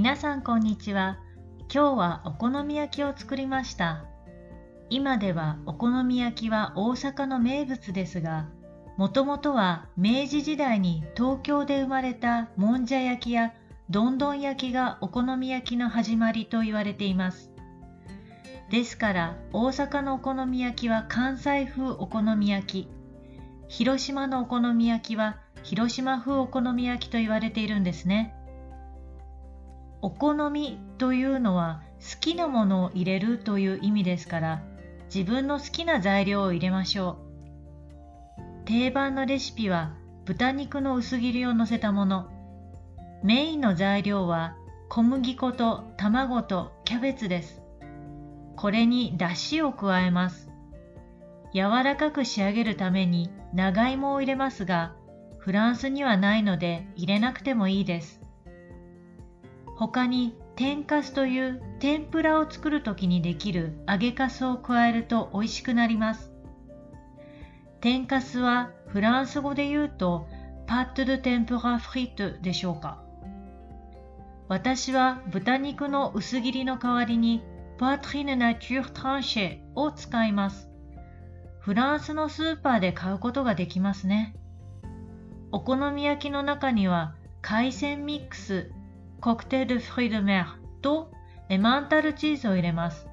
皆さんこんにちは。今日はお好み焼きを作りました。今ではお好み焼きは大阪の名物ですが、もともとは明治時代に東京で生まれたもんじゃ焼きやどんどん焼きがお好み焼きの始まりと言われています。ですから大阪のお好み焼きは関西風お好み焼き、広島のお好み焼きは広島風お好み焼きと言われているんですね。お好みというのは好きなものを入れるという意味ですから自分の好きな材料を入れましょう。定番のレシピは豚肉の薄切りを乗せたもの。メインの材料は小麦粉と卵とキャベツです。これにだしを加えます。柔らかく仕上げるために長芋を入れますが、フランスにはないので入れなくてもいいです。他に天かすという天ぷらを作るときにできる揚げかすを加えると美味しくなります。天かすはフランス語で言うとパットドテンプラフリットでしょうか。私は豚肉の薄切りの代わりにパトリヌナチュートランシェを使います。フランスのスーパーで買うことができますね。お好み焼きの中には海鮮ミックス、コクテルフリドメーとエマンタルチーズを入れます。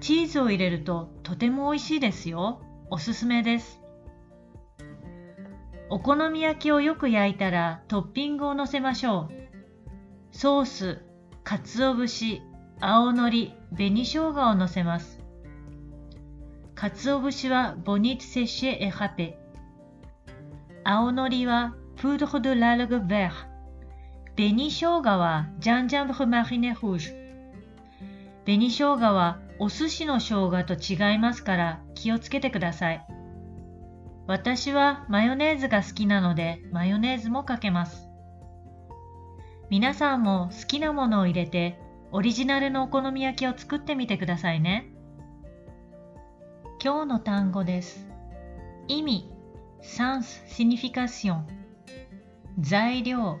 チーズを入れるととても美味しいですよ。おすすめです。お好み焼きをよく焼いたらトッピングをのせましょう。ソース、鰹節、青のり、紅生姜をのせます。鰹節はボニットセシェエハペ。青のりはプードルドラルグベー。紅生姜はジャンジャンブルマリネフージュ。紅生姜はお寿司の生姜と違いますから気をつけてください。私はマヨネーズが好きなのでマヨネーズもかけます。皆さんも好きなものを入れてオリジナルのお好み焼きを作ってみてくださいね。今日の単語です。意味、sens, signification 材料、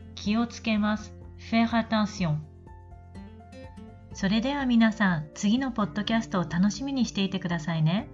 気をつけます。faire attention. それでは皆さん、次のポッドキャストを楽しみにしていてくださいね。